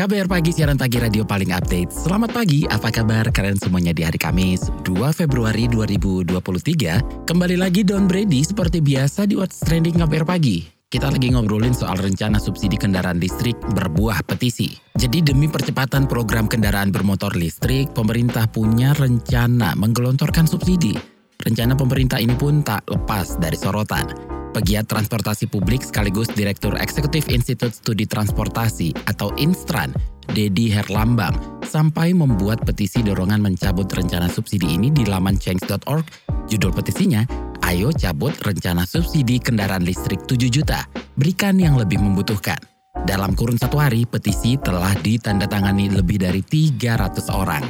KBR Pagi, siaran pagi radio paling update. Selamat pagi, apa kabar kalian semuanya di hari Kamis, 2 Februari 2023? Kembali lagi Don Brady seperti biasa di What's Trending KBR Pagi. Kita lagi ngobrolin soal rencana subsidi kendaraan listrik berbuah petisi. Jadi demi percepatan program kendaraan bermotor listrik, pemerintah punya rencana menggelontorkan subsidi. Rencana pemerintah ini pun tak lepas dari sorotan. Pegiat transportasi publik sekaligus Direktur Eksekutif Institut Studi Transportasi atau Instran, Dedi Herlambang, sampai membuat petisi dorongan mencabut rencana subsidi ini di laman change.org. Judul petisinya, Ayo cabut rencana subsidi kendaraan listrik 7 juta, berikan yang lebih membutuhkan. Dalam kurun satu hari, petisi telah ditandatangani lebih dari 300 orang.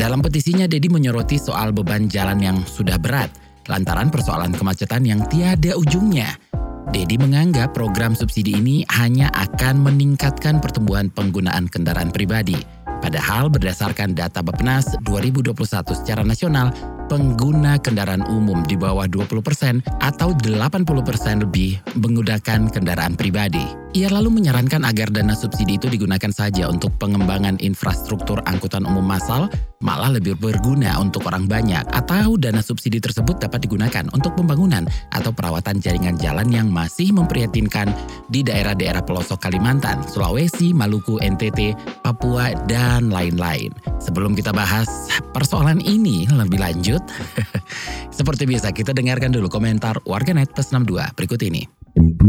Dalam petisinya, Dedi menyoroti soal beban jalan yang sudah berat, lantaran persoalan kemacetan yang tiada ujungnya. Dedi menganggap program subsidi ini hanya akan meningkatkan pertumbuhan penggunaan kendaraan pribadi. Padahal berdasarkan data Bappenas 2021 secara nasional, pengguna kendaraan umum di bawah 20% atau 80% lebih menggunakan kendaraan pribadi. Ia lalu menyarankan agar dana subsidi itu digunakan saja untuk pengembangan infrastruktur angkutan umum massal, malah lebih berguna untuk orang banyak, atau dana subsidi tersebut dapat digunakan untuk pembangunan atau perawatan jaringan jalan yang masih memprihatinkan di daerah-daerah pelosok Kalimantan, Sulawesi, Maluku, NTT, Papua, dan lain-lain. Sebelum kita bahas persoalan ini lebih lanjut, seperti biasa kita dengarkan dulu komentar warganet plus 62 berikut ini. Thank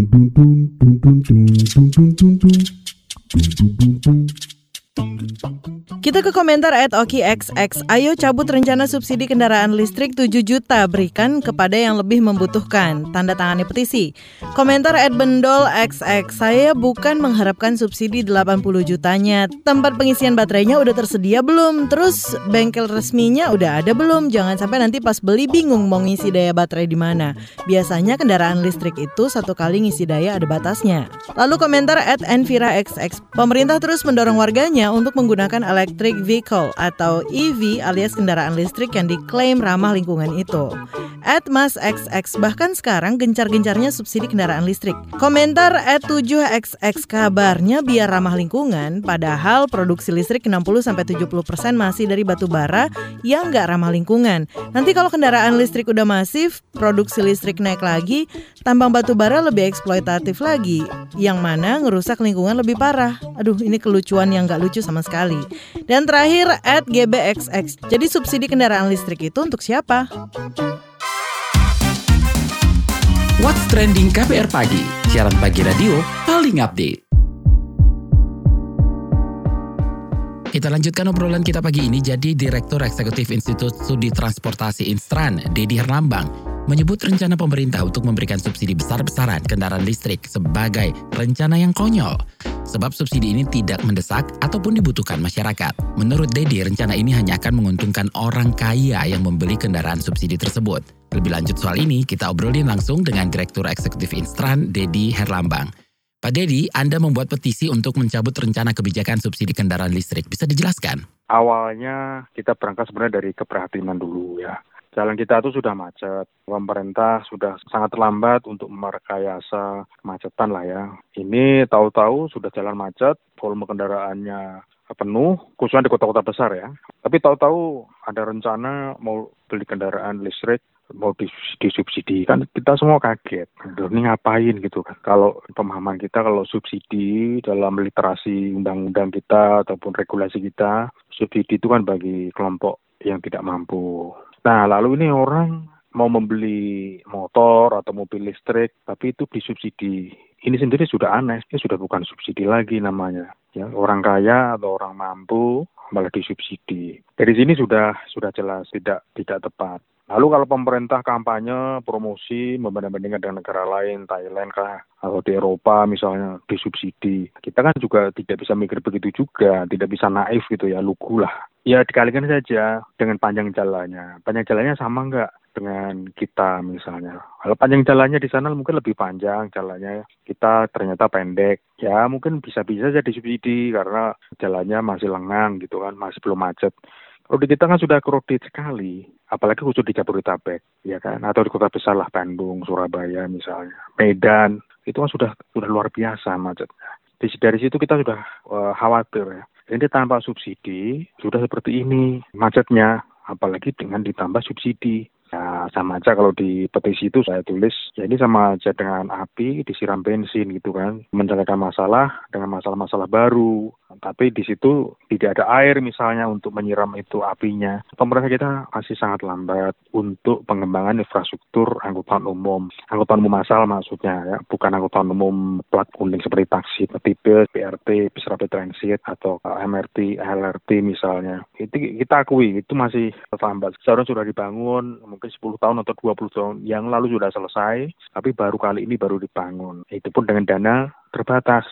you. Kita ke komentar at OkiXX. Ayo cabut rencana subsidi kendaraan listrik 7 juta berikan kepada yang lebih membutuhkan. Tanda tangani petisi. Komentar at Bendol XX. Saya bukan mengharapkan subsidi 80 jutanya. Tempat pengisian baterainya udah tersedia belum? Terus bengkel resminya udah ada belum? Jangan sampai nanti pas beli bingung mau ngisi daya baterai di mana. Biasanya kendaraan listrik itu satu kali ngisi daya ada batasnya. Lalu komentar at Envira XX. Pemerintah terus mendorong warganya untuk menggunakan electric vehicle atau EV alias kendaraan listrik yang diklaim ramah lingkungan itu. At Mas XX bahkan sekarang gencar-gencarnya subsidi kendaraan listrik. Komentar at 7XX kabarnya biar ramah lingkungan padahal produksi listrik 60-70% masih dari batu bara yang nggak ramah lingkungan. Nanti kalau kendaraan listrik udah masif, produksi listrik naik lagi, tambang batu bara lebih eksploitatif lagi. Yang mana ngerusak lingkungan lebih parah. Aduh ini kelucuan yang nggak lucu sama sekali. Dan terakhir at GBXX. Jadi subsidi kendaraan listrik itu untuk siapa? What's Trending KBR Pagi, siaran pagi radio paling update. Kita lanjutkan obrolan kita pagi ini. Jadi Direktur Eksekutif Institut Studi Transportasi Instran, Dedi Herlambang, menyebut rencana pemerintah untuk memberikan subsidi besar-besaran kendaraan listrik sebagai rencana yang konyol. Sebab subsidi ini tidak mendesak ataupun dibutuhkan masyarakat. Menurut Dedi, rencana ini hanya akan menguntungkan orang kaya yang membeli kendaraan subsidi tersebut. Lebih lanjut soal ini, kita obrolin langsung dengan Direktur Eksekutif Instran, Dedi Herlambang. Pak Dedi, Anda membuat petisi untuk mencabut rencana kebijakan subsidi kendaraan listrik. Bisa dijelaskan? Awalnya kita berangkat sebenarnya dari keprihatinan dulu ya. Jalan kita itu sudah macet. Pemerintah sudah sangat terlambat untuk merekayasa kemacetan lah ya. Ini tahu-tahu sudah jalan macet, volume kendaraannya penuh, khususnya di kota-kota besar ya. Tapi tahu-tahu ada rencana mau beli kendaraan listrik mau disubsidi. Kan kita semua kaget. Ini ngapain gitu? Kan kalau pemahaman kita kalau subsidi dalam literasi undang-undang kita ataupun regulasi kita subsidi itu kan bagi kelompok yang tidak mampu. Nah lalu ini orang mau membeli motor atau mobil listrik tapi itu disubsidi ini sendiri sudah aneh ini sudah bukan subsidi lagi namanya ya orang kaya atau orang mampu malah disubsidi dari sini sudah sudah jelas tidak tidak tepat Lalu kalau pemerintah kampanye, promosi, membanding-bandingkan dengan negara lain, Thailand kah, atau di Eropa misalnya disubsidi. Kita kan juga tidak bisa mikir begitu juga, tidak bisa naif gitu ya, lugu lah. Ya dikalikan saja dengan panjang jalannya. Panjang jalannya sama nggak? Dengan kita misalnya. Kalau panjang jalannya di sana mungkin lebih panjang jalannya, kita ternyata pendek. Ya mungkin bisa-bisa jadi subsidi karena jalannya masih lengang gitu kan, masih belum macet. Kalau di kita kan sudah kredit sekali, apalagi khusus di Jabodetabek, ya kan, atau di kota besar lah Bandung, Surabaya misalnya, Medan, itu kan sudah sudah luar biasa macetnya. Dari situ kita sudah uh, khawatir ya. Ini tanpa subsidi sudah seperti ini macetnya, apalagi dengan ditambah subsidi. Sama aja kalau di petisi itu saya tulis, ya ini sama aja dengan api disiram bensin gitu kan, menyelesaikan masalah dengan masalah-masalah baru. Tapi di situ tidak ada air misalnya untuk menyiram itu apinya. Pemerintah kita masih sangat lambat untuk pengembangan infrastruktur angkutan umum. Angkutan umum masal maksudnya ya, bukan angkutan umum plat kuning seperti taksi, tipe, BRT, bis rapid transit, atau MRT, LRT misalnya. Itu kita akui, itu masih lambat. Seharusnya sudah dibangun, mungkin 10 tahun atau 20 tahun yang lalu sudah selesai, tapi baru kali ini baru dibangun. Itu pun dengan dana terbatas.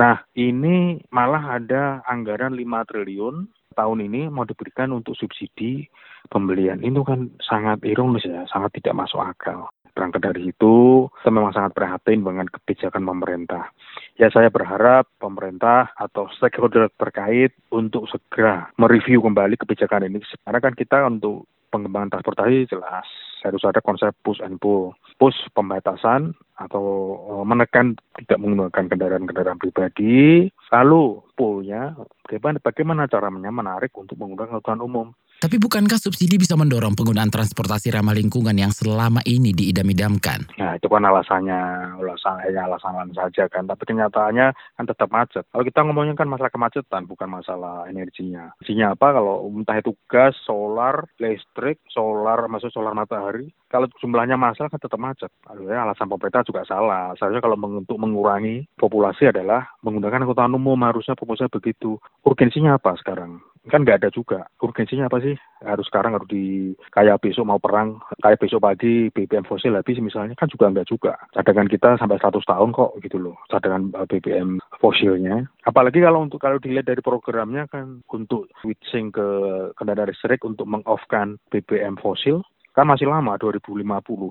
Nah, ini malah ada anggaran 5 triliun tahun ini mau diberikan untuk subsidi pembelian. Itu kan sangat ironis ya, sangat tidak masuk akal. Berangkat dari itu, saya memang sangat prihatin dengan kebijakan pemerintah. Ya saya berharap pemerintah atau stakeholder terkait untuk segera mereview kembali kebijakan ini. Karena kan kita untuk pengembangan transportasi jelas harus ada konsep push and pull. Push pembatasan atau eh, menekan tidak menggunakan kendaraan-kendaraan pribadi. Lalu pullnya bagaimana, bagaimana caranya menarik untuk menggunakan angkutan umum. Tapi bukankah subsidi bisa mendorong penggunaan transportasi ramah lingkungan yang selama ini diidam-idamkan? Nah itu kan alasannya, alasannya alasan saja kan. Tapi kenyataannya kan tetap macet. Kalau kita ngomongin kan masalah kemacetan, bukan masalah energinya. Energinya apa? Kalau entah itu gas, solar, listrik, solar, maksud solar matahari. Kalau jumlahnya masalah kan tetap macet. Akhirnya alasan pemerintah juga salah. Seharusnya kalau untuk mengurangi populasi adalah menggunakan angkutan umum harusnya fokusnya begitu. Urgensinya apa sekarang? Kan nggak ada juga. Urgensinya apa sih? Harus sekarang harus di kayak besok mau perang kayak besok pagi BBM fosil habis misalnya kan juga nggak juga. Cadangan kita sampai 100 tahun kok gitu loh cadangan eh, BBM fosilnya. Apalagi kalau untuk kalau dilihat dari programnya kan untuk switching ke kendaraan listrik untuk mengoffkan BBM fosil kan masih lama 2050.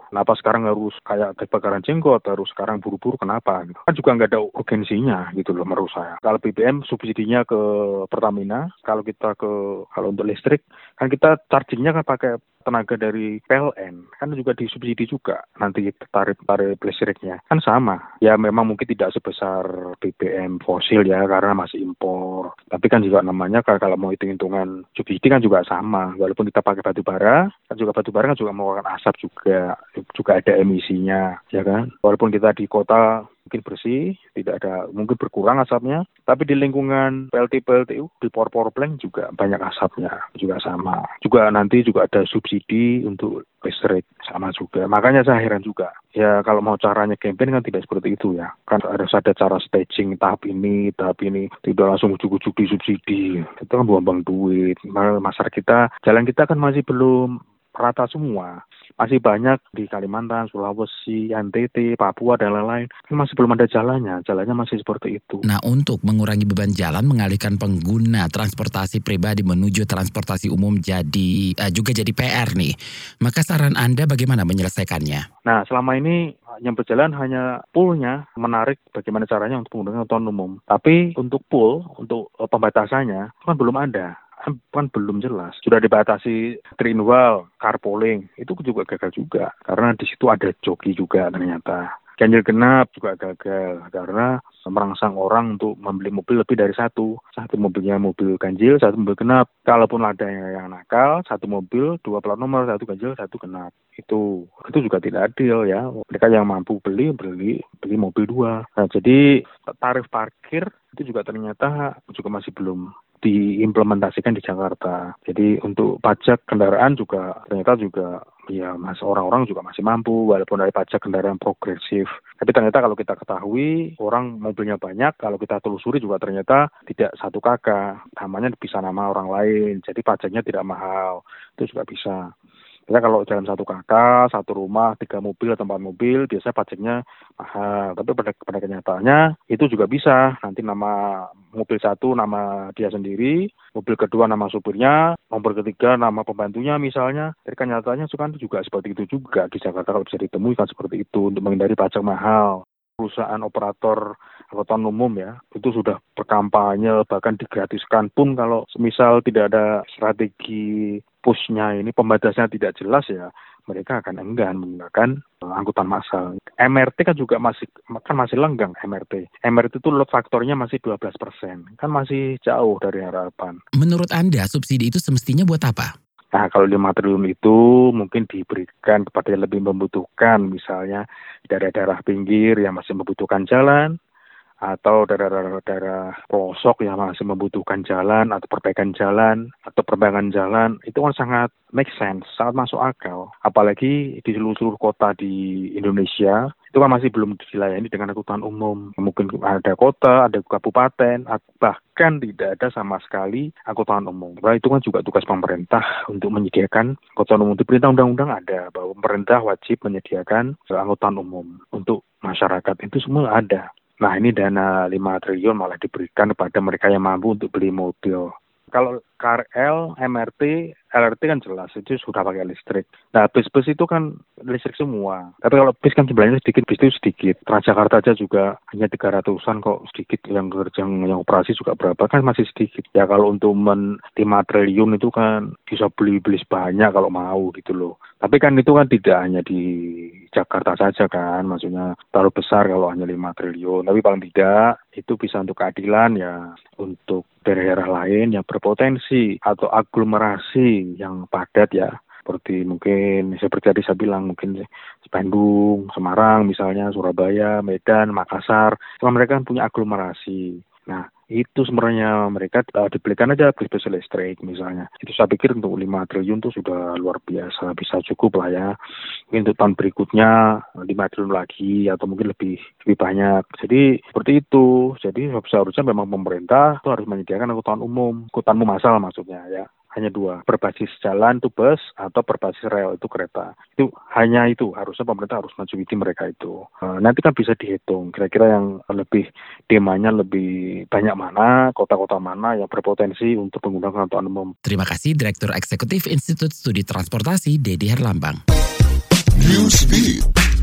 Kenapa sekarang harus kayak kebakaran jenggot, harus sekarang buru-buru kenapa? Kan juga nggak ada urgensinya gitu loh menurut saya. Kalau BBM subsidinya ke Pertamina, kalau kita ke kalau untuk listrik kan kita chargingnya kan pakai tenaga dari PLN kan juga disubsidi juga nanti tarif tarif listriknya. Kan sama. Ya memang mungkin tidak sebesar BBM fosil ya karena masih impor. Tapi kan juga namanya kalau mau hitung hitungan subsidi kan juga sama. Walaupun kita pakai batu bara kan juga batu bara kan juga mengeluarkan asap juga juga ada emisinya ya kan? Walaupun kita di kota mungkin bersih, tidak ada mungkin berkurang asapnya, tapi di lingkungan PLT PLTU di power plant juga banyak asapnya, juga sama. Juga nanti juga ada subsidi untuk listrik sama juga. Makanya saya heran juga. Ya kalau mau caranya campaign kan tidak seperti itu ya. Kan harus ada cara staging tahap ini, tahap ini. Tidak langsung ujuk-ujuk di subsidi. Itu kan buang-buang duit. Masyarakat kita, jalan kita kan masih belum rata semua masih banyak di Kalimantan, Sulawesi, NTT, Papua dan lain-lain. Masih belum ada jalannya, jalannya masih seperti itu. Nah, untuk mengurangi beban jalan, mengalihkan pengguna transportasi pribadi menuju transportasi umum jadi uh, juga jadi PR nih. Maka saran Anda bagaimana menyelesaikannya? Nah, selama ini yang berjalan hanya poolnya menarik bagaimana caranya untuk menggunakan umum. Tapi untuk pool, untuk eh, pembatasannya kan belum ada kan, kan belum jelas. Sudah dibatasi trinwal, carpooling, itu juga gagal juga. Karena di situ ada joki juga ternyata. Ganjil genap juga gagal karena merangsang orang untuk membeli mobil lebih dari satu. Satu mobilnya mobil ganjil, satu mobil genap. Kalaupun ada yang nakal, satu mobil, dua plat nomor, satu ganjil, satu genap. Itu itu juga tidak adil ya. Mereka yang mampu beli, beli beli mobil dua. Nah, jadi tarif parkir itu juga ternyata juga masih belum diimplementasikan di Jakarta. Jadi untuk pajak kendaraan juga ternyata juga ya mas orang-orang juga masih mampu walaupun dari pajak kendaraan progresif. Tapi ternyata kalau kita ketahui orang mobilnya banyak, kalau kita telusuri juga ternyata tidak satu kakak, namanya bisa nama orang lain. Jadi pajaknya tidak mahal. Itu juga bisa. Ya kalau dalam satu kakak, satu rumah, tiga mobil atau empat mobil, biasanya pajaknya mahal. Tapi pada, pada kenyataannya itu juga bisa. Nanti nama mobil satu nama dia sendiri, mobil kedua nama supirnya, nomor ketiga nama pembantunya misalnya. Jadi kenyataannya kan juga seperti itu juga di Jakarta kalau bisa ditemui kan seperti itu untuk menghindari pajak mahal perusahaan operator angkutan umum ya itu sudah berkampanye bahkan digratiskan pun kalau misal tidak ada strategi pushnya ini pembatasnya tidak jelas ya mereka akan enggan menggunakan uh, angkutan massal. MRT kan juga masih kan masih lenggang MRT. MRT itu load faktornya masih 12 persen, kan masih jauh dari harapan. Menurut Anda subsidi itu semestinya buat apa? Nah, kalau lima triliun itu mungkin diberikan kepada yang lebih membutuhkan, misalnya daerah-daerah pinggir yang masih membutuhkan jalan, atau daerah-daerah pelosok yang masih membutuhkan jalan atau perbaikan jalan atau perbaikan jalan itu kan sangat make sense, sangat masuk akal. Apalagi di seluruh kota di Indonesia itu kan masih belum dilayani dengan angkutan umum. Mungkin ada kota, ada kabupaten, bahkan tidak ada sama sekali angkutan umum. Nah, itu kan juga tugas pemerintah untuk menyediakan angkutan umum. Di perintah undang-undang ada bahwa pemerintah wajib menyediakan angkutan umum untuk masyarakat. Itu semua ada. Nah ini dana 5 triliun malah diberikan kepada mereka yang mampu untuk beli mobil. Kalau KRL, MRT, LRT kan jelas itu sudah pakai listrik. Nah bis-bis itu kan listrik semua. Tapi kalau bis kan jumlahnya sedikit, bis itu sedikit. Transjakarta aja juga hanya 300-an kok sedikit. Yang kerja yang, operasi juga berapa kan masih sedikit. Ya kalau untuk men 5 triliun itu kan bisa beli-beli banyak kalau mau gitu loh. Tapi kan itu kan tidak hanya di Jakarta saja kan, maksudnya terlalu besar kalau hanya 5 triliun. Tapi paling tidak itu bisa untuk keadilan ya, untuk daerah-daerah lain yang berpotensi atau aglomerasi yang padat ya seperti mungkin seperti tadi saya bilang mungkin Bandung, Semarang misalnya, Surabaya, Medan, Makassar, Cuma mereka kan punya aglomerasi. Nah, itu sebenarnya mereka uh, dibelikan aja bis bis listrik misalnya. Itu saya pikir untuk 5 triliun itu sudah luar biasa, bisa cukup lah ya. Mungkin untuk tahun berikutnya 5 triliun lagi atau mungkin lebih lebih banyak. Jadi seperti itu. Jadi seharusnya memang pemerintah itu harus menyediakan angkutan umum, angkutan umum masal maksudnya ya hanya dua berbasis jalan itu bus atau berbasis rel itu kereta. Itu hanya itu harusnya pemerintah harus mencuiti mereka itu. Uh, nanti kan bisa dihitung kira-kira yang lebih demandnya lebih banyak mana kota-kota mana yang berpotensi untuk menggunakan angkutan umum. Terima kasih Direktur Eksekutif Institut Studi Transportasi Dedi Herlambang. Newsbeat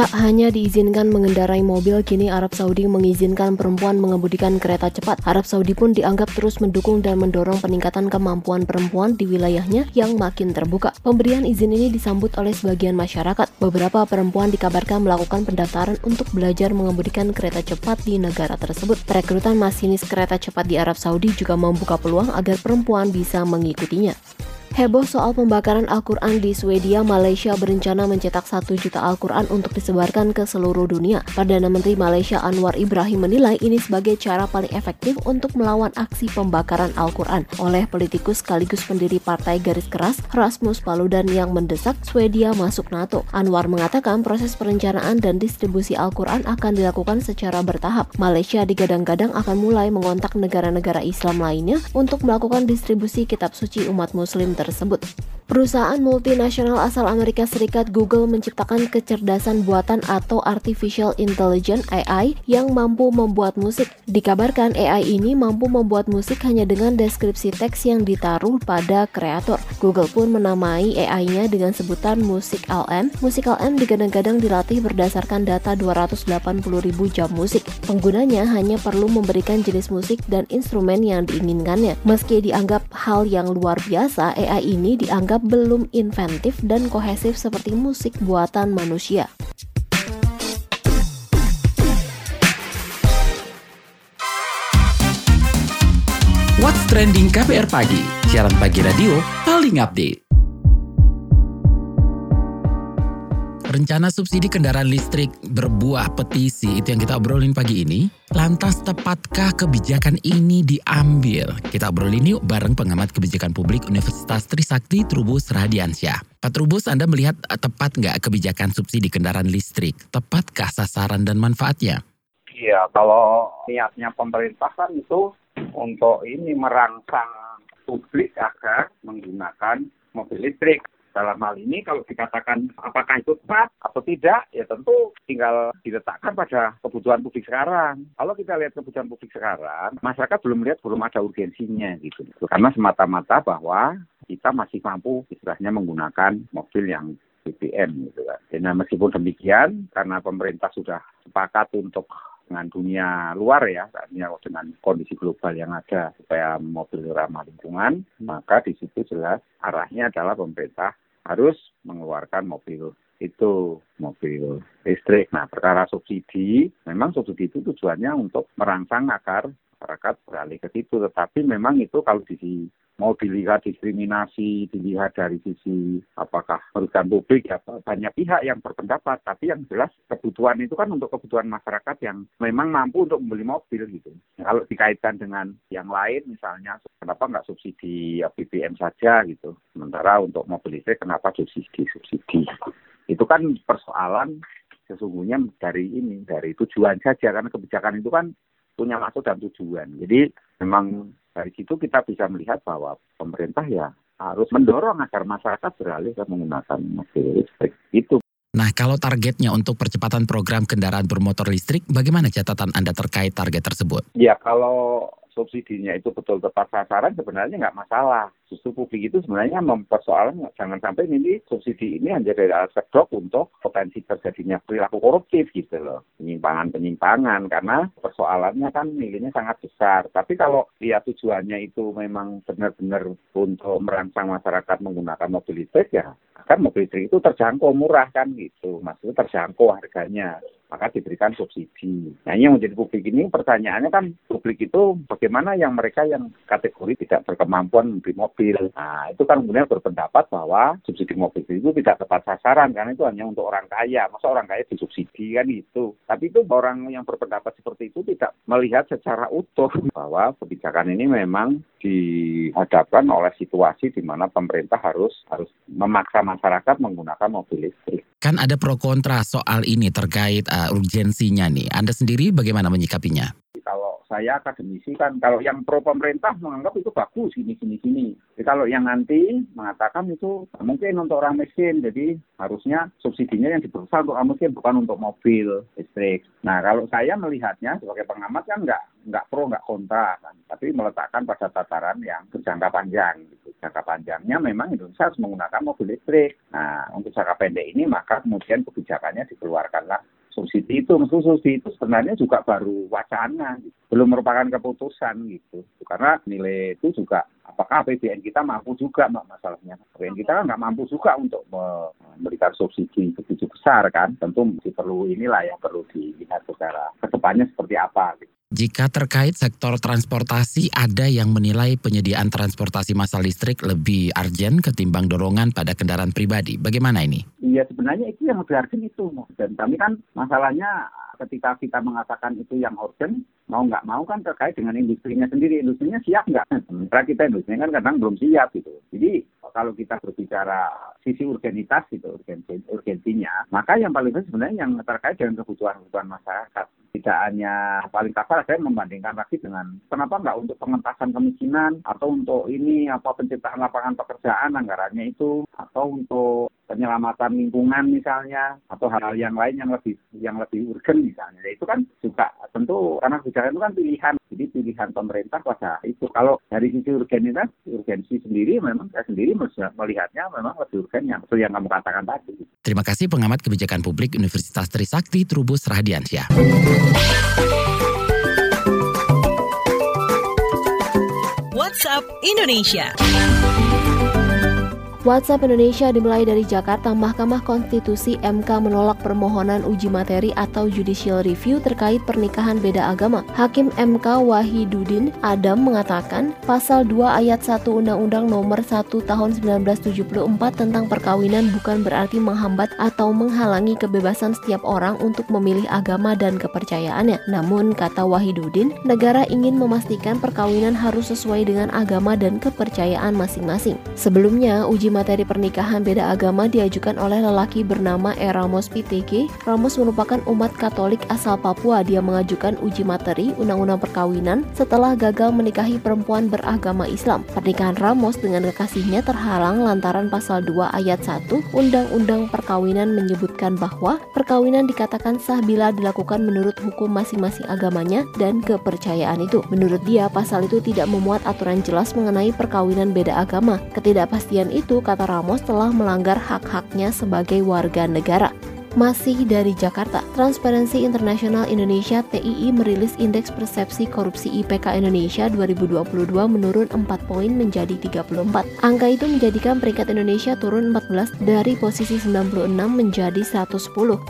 Tak hanya diizinkan mengendarai mobil, kini Arab Saudi mengizinkan perempuan mengemudikan kereta cepat. Arab Saudi pun dianggap terus mendukung dan mendorong peningkatan kemampuan perempuan di wilayahnya yang makin terbuka. Pemberian izin ini disambut oleh sebagian masyarakat. Beberapa perempuan dikabarkan melakukan pendaftaran untuk belajar mengemudikan kereta cepat di negara tersebut. Perekrutan masinis kereta cepat di Arab Saudi juga membuka peluang agar perempuan bisa mengikutinya. Heboh soal pembakaran Al-Quran di Swedia, Malaysia berencana mencetak 1 juta Al-Quran untuk disebarkan ke seluruh dunia. Perdana Menteri Malaysia Anwar Ibrahim menilai ini sebagai cara paling efektif untuk melawan aksi pembakaran Al-Quran oleh politikus sekaligus pendiri Partai Garis Keras Rasmus Paludan yang mendesak Swedia masuk NATO. Anwar mengatakan proses perencanaan dan distribusi Al-Quran akan dilakukan secara bertahap. Malaysia digadang-gadang akan mulai mengontak negara-negara Islam lainnya untuk melakukan distribusi kitab suci umat muslim tersebut. Perusahaan multinasional asal Amerika Serikat Google menciptakan kecerdasan buatan atau artificial intelligence AI yang mampu membuat musik. Dikabarkan AI ini mampu membuat musik hanya dengan deskripsi teks yang ditaruh pada kreator. Google pun menamai AI-nya dengan sebutan Musik LM. Musik LM digadang-gadang dilatih berdasarkan data 280.000 jam musik. Penggunanya hanya perlu memberikan jenis musik dan instrumen yang diinginkannya. Meski dianggap hal yang luar biasa, AI ini dianggap belum inventif dan kohesif seperti musik buatan manusia. What's Trending KPR Pagi, siaran pagi radio paling update. Rencana subsidi kendaraan listrik berbuah petisi itu yang kita obrolin pagi ini. Lantas tepatkah kebijakan ini diambil? Kita obrolin yuk bareng pengamat kebijakan publik Universitas Trisakti Trubus Radiansyah. Pak Trubus, Anda melihat eh, tepat nggak kebijakan subsidi kendaraan listrik? Tepatkah sasaran dan manfaatnya? Iya, kalau niatnya pemerintah kan itu untuk ini merangsang publik agar menggunakan mobil listrik. Dalam hal ini kalau dikatakan apakah itu tepat atau tidak, ya tentu tinggal diletakkan pada kebutuhan publik sekarang. Kalau kita lihat kebutuhan publik sekarang, masyarakat belum lihat belum ada urgensinya gitu. Karena semata-mata bahwa kita masih mampu istilahnya menggunakan mobil yang BBM gitu kan. Dan meskipun demikian, karena pemerintah sudah sepakat untuk dengan dunia luar ya, artinya dengan kondisi global yang ada supaya mobil ramah lingkungan, maka di situ jelas arahnya adalah pemerintah harus mengeluarkan mobil itu mobil listrik. Nah, perkara subsidi, memang subsidi itu tujuannya untuk merangsang agar masyarakat beralih ke situ. Tetapi memang itu kalau di mau dilihat diskriminasi, dilihat dari sisi apakah merugikan publik, ya banyak pihak yang berpendapat. Tapi yang jelas kebutuhan itu kan untuk kebutuhan masyarakat yang memang mampu untuk membeli mobil gitu. Kalau dikaitkan dengan yang lain misalnya, kenapa nggak subsidi BBM saja gitu. Sementara untuk mobil listrik kenapa subsidi-subsidi. Itu kan persoalan sesungguhnya dari ini, dari tujuan saja. Karena kebijakan itu kan punya maksud dan tujuan. Jadi memang dari situ kita bisa melihat bahwa pemerintah ya harus mendorong agar masyarakat beralih ke menggunakan mobil listrik. Itu Nah, kalau targetnya untuk percepatan program kendaraan bermotor listrik, bagaimana catatan Anda terkait target tersebut? Ya, kalau subsidinya itu betul tepat sasaran sebenarnya nggak masalah. Justru publik itu sebenarnya mempersoalkan jangan sampai ini subsidi ini hanya dari alat kedok untuk potensi terjadinya perilaku koruptif gitu loh. Penyimpangan-penyimpangan karena persoalannya kan nilainya sangat besar. Tapi kalau lihat tujuannya itu memang benar-benar untuk merangsang masyarakat menggunakan mobil listrik ya kan mobil listrik itu terjangkau murah kan gitu. Maksudnya terjangkau harganya maka diberikan subsidi. Nah ini yang menjadi publik ini pertanyaannya kan publik itu bagaimana yang mereka yang kategori tidak berkemampuan membeli mobil. Nah itu kan kemudian berpendapat bahwa subsidi mobil itu tidak tepat sasaran karena itu hanya untuk orang kaya. Masa orang kaya disubsidi kan itu. Tapi itu orang yang berpendapat seperti itu tidak melihat secara utuh bahwa kebijakan ini memang dihadapkan oleh situasi di mana pemerintah harus harus memaksa masyarakat menggunakan mobil listrik. Kan ada pro kontra soal ini terkait uh, urgensinya nih. Anda sendiri bagaimana menyikapinya? Kalau saya akademisi kan, kalau yang pro pemerintah menganggap itu bagus, ini, sini, sini. Jadi kalau yang nanti mengatakan itu mungkin untuk orang miskin, jadi harusnya subsidinya yang diberusaha untuk orang miskin, bukan untuk mobil listrik. Nah kalau saya melihatnya sebagai pengamat kan nggak nggak pro nggak kontra kan, tapi meletakkan pada tataran yang berjangka panjang. Gitu. Jangka panjangnya memang Indonesia harus menggunakan mobil listrik. Nah untuk jangka pendek ini maka kemudian kebijakannya dikeluarkanlah subsidi itu, meskipun subsidi itu sebenarnya juga baru wacana, gitu. belum merupakan keputusan gitu. Karena nilai itu juga apakah APBN kita mampu juga mbak masalahnya. APBN kita kan nggak mampu juga untuk memberikan subsidi begitu besar kan. Tentu masih perlu inilah yang perlu dilihat secara ke depannya seperti apa. Gitu. Jika terkait sektor transportasi, ada yang menilai penyediaan transportasi massal listrik lebih arjen ketimbang dorongan pada kendaraan pribadi. Bagaimana ini? Iya sebenarnya itu yang lebih arjen itu. Dan kami kan masalahnya ketika kita mengatakan itu yang urgent, mau nggak mau kan terkait dengan industrinya sendiri. Industrinya siap nggak? Sementara kita industrinya kan kadang belum siap gitu. Jadi kalau kita berbicara sisi urgenitas gitu, urgensi, urgensinya, maka yang paling penting sebenarnya yang terkait dengan kebutuhan-kebutuhan masyarakat tidak hanya paling kasar saya membandingkan lagi dengan kenapa nggak untuk pengentasan kemiskinan atau untuk ini apa penciptaan lapangan pekerjaan anggarannya itu atau untuk penyelamatan lingkungan misalnya atau hal-hal yang lain yang lebih yang lebih urgen misalnya. Ya, itu kan juga tentu karena kebijakan itu kan pilihan. Jadi pilihan pemerintah pada itu. Kalau dari sisi urgenitas urgensi sendiri memang saya sendiri melihatnya memang lebih urgen yang seperti yang kamu katakan tadi. Terima kasih pengamat kebijakan publik Universitas Trisakti Trubus Rahadiansyah. WhatsApp Indonesia. WhatsApp Indonesia dimulai dari Jakarta, Mahkamah Konstitusi MK menolak permohonan uji materi atau judicial review terkait pernikahan beda agama. Hakim MK Wahidudin Adam mengatakan, pasal 2 ayat 1 Undang-Undang Nomor 1 Tahun 1974 tentang perkawinan bukan berarti menghambat atau menghalangi kebebasan setiap orang untuk memilih agama dan kepercayaannya. Namun, kata Wahidudin, negara ingin memastikan perkawinan harus sesuai dengan agama dan kepercayaan masing-masing. Sebelumnya, uji Materi pernikahan beda agama diajukan oleh lelaki bernama E. Ramos PTG. Ramos merupakan umat Katolik asal Papua. Dia mengajukan uji materi undang-undang perkawinan setelah gagal menikahi perempuan beragama Islam. Pernikahan Ramos dengan kekasihnya terhalang lantaran pasal 2 ayat 1 Undang-Undang Perkawinan menyebutkan bahwa perkawinan dikatakan sah bila dilakukan menurut hukum masing-masing agamanya dan kepercayaan itu. Menurut dia, pasal itu tidak memuat aturan jelas mengenai perkawinan beda agama. Ketidakpastian itu, kata Ramos, telah melanggar hak-haknya sebagai warga negara. Masih dari Jakarta, Transparency International Indonesia TII merilis Indeks Persepsi Korupsi IPK Indonesia 2022 menurun 4 poin menjadi 34. Angka itu menjadikan peringkat Indonesia turun 14 dari posisi 96 menjadi 110.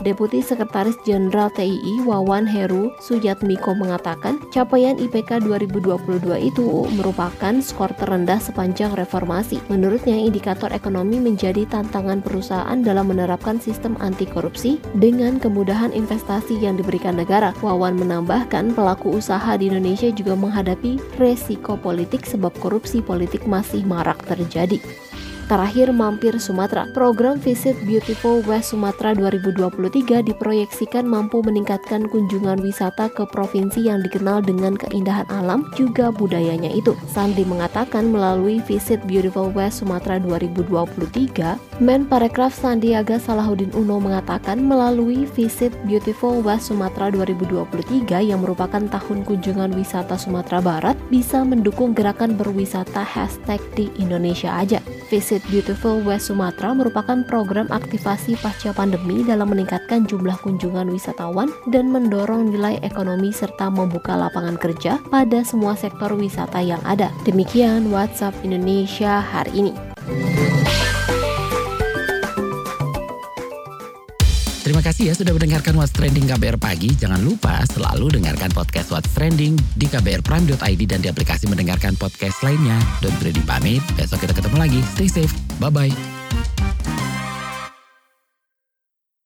Deputi Sekretaris Jenderal TII Wawan Heru Suyatmiko mengatakan, capaian IPK 2022 itu merupakan skor terendah sepanjang reformasi. Menurutnya, indikator ekonomi menjadi tantangan perusahaan dalam menerapkan sistem anti korupsi korupsi dengan kemudahan investasi yang diberikan negara. Wawan menambahkan pelaku usaha di Indonesia juga menghadapi resiko politik sebab korupsi politik masih marak terjadi. Terakhir mampir Sumatera. Program Visit Beautiful West Sumatera 2023 diproyeksikan mampu meningkatkan kunjungan wisata ke provinsi yang dikenal dengan keindahan alam juga budayanya itu. Sandi mengatakan melalui Visit Beautiful West Sumatera 2023, Men Parekraf Sandiaga Salahuddin Uno mengatakan melalui Visit Beautiful West Sumatera 2023 yang merupakan tahun kunjungan wisata Sumatera Barat bisa mendukung gerakan berwisata hashtag di Indonesia aja. Visit Beautiful West Sumatra merupakan program aktivasi pasca pandemi dalam meningkatkan jumlah kunjungan wisatawan dan mendorong nilai ekonomi serta membuka lapangan kerja pada semua sektor wisata yang ada. Demikian WhatsApp Indonesia hari ini. Terima kasih ya sudah mendengarkan What's Trending KBR Pagi. Jangan lupa selalu dengarkan podcast What's Trending di kbrprime.id dan di aplikasi mendengarkan podcast lainnya. Don't ready pamit, besok kita ketemu lagi. Stay safe, bye-bye.